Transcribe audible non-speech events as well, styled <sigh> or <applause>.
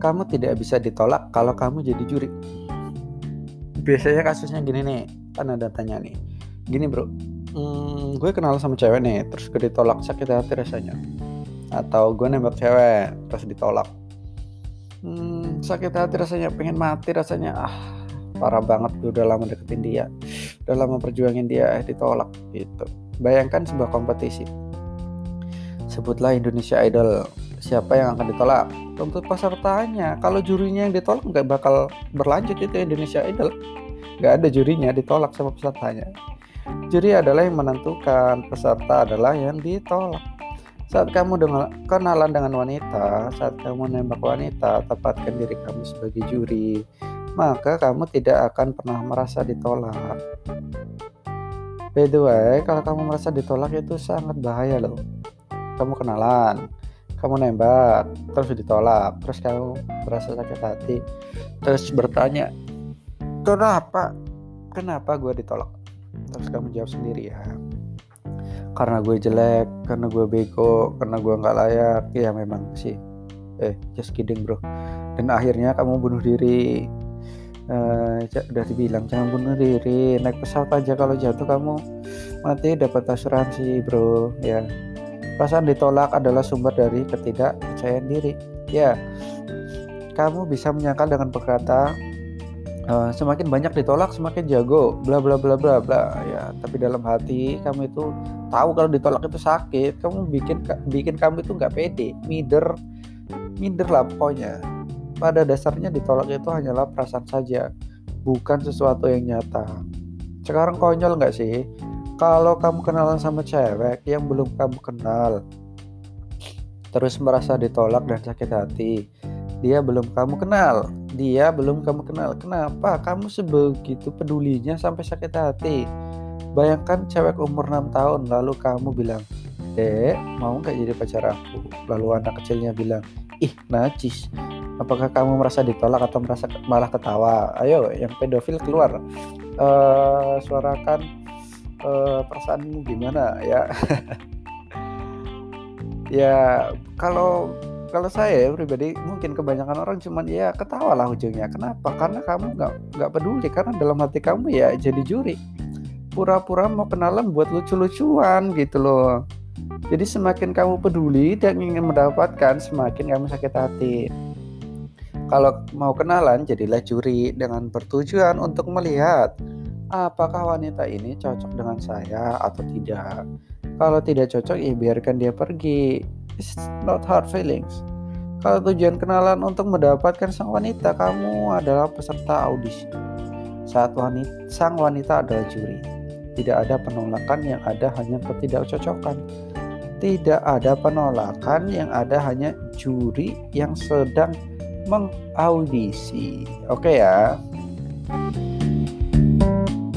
kamu tidak bisa ditolak kalau kamu jadi juri. Biasanya kasusnya gini nih, kan ada tanya nih. Gini bro, hmm, gue kenal sama cewek nih, terus gue ditolak sakit hati rasanya. Atau gue nembak cewek, terus ditolak. Hmm, sakit hati rasanya, pengen mati rasanya. Ah, parah banget gue udah lama deketin dia udah lama perjuangin dia eh ditolak gitu bayangkan sebuah kompetisi sebutlah Indonesia Idol siapa yang akan ditolak? Untuk pesertanya. Kalau jurinya yang ditolak nggak bakal berlanjut itu Indonesia Idol. Nggak ada jurinya ditolak sama pesertanya. Juri adalah yang menentukan peserta adalah yang ditolak. Saat kamu dengan kenalan dengan wanita saat kamu nembak wanita tempatkan diri kamu sebagai juri maka kamu tidak akan pernah merasa ditolak. By the way kalau kamu merasa ditolak itu sangat bahaya loh. Kamu kenalan kamu nembak terus ditolak terus kamu merasa sakit hati terus bertanya kenapa? Kenapa gue ditolak? Terus kamu jawab sendiri ya karena gue jelek karena gue bego karena gue nggak layak. Ya memang sih. Eh just kidding bro. Dan akhirnya kamu bunuh diri. Uh, udah dibilang jangan bunuh diri naik pesawat aja kalau jatuh kamu mati dapat asuransi bro. Ya Perasaan ditolak adalah sumber dari ketidakpercayaan diri. Ya, kamu bisa menyangkal dengan berkata uh, semakin banyak ditolak semakin jago, bla bla bla bla bla. Ya, tapi dalam hati kamu itu tahu kalau ditolak itu sakit. Kamu bikin bikin kamu itu nggak pede, minder, minder lah pokoknya. Pada dasarnya ditolak itu hanyalah perasaan saja, bukan sesuatu yang nyata. Sekarang konyol nggak sih? Kalau kamu kenalan sama cewek yang belum kamu kenal terus merasa ditolak dan sakit hati dia belum kamu kenal. Dia belum kamu kenal. Kenapa? Kamu sebegitu pedulinya sampai sakit hati. Bayangkan cewek umur 6 tahun lalu kamu bilang dek mau nggak jadi pacar aku? Lalu anak kecilnya bilang ih najis. Apakah kamu merasa ditolak atau merasa malah ketawa? Ayo yang pedofil keluar. Uh, suarakan uh, perasaanmu gimana ya? <laughs> Ya kalau kalau saya pribadi mungkin kebanyakan orang cuman ya ketawa lah ujungnya. Kenapa? Karena kamu nggak nggak peduli. Karena dalam hati kamu ya jadi juri. Pura-pura mau kenalan buat lucu-lucuan gitu loh. Jadi semakin kamu peduli dan ingin mendapatkan semakin kamu sakit hati. Kalau mau kenalan jadilah juri dengan bertujuan untuk melihat apakah wanita ini cocok dengan saya atau tidak. Kalau tidak cocok, ya biarkan dia pergi. It's not hard feelings. Kalau tujuan kenalan untuk mendapatkan sang wanita, kamu adalah peserta audisi. Saat wanita, sang wanita adalah juri. Tidak ada penolakan yang ada hanya ketidakcocokan. Tidak ada penolakan yang ada hanya juri yang sedang mengaudisi. Oke okay ya. Thank you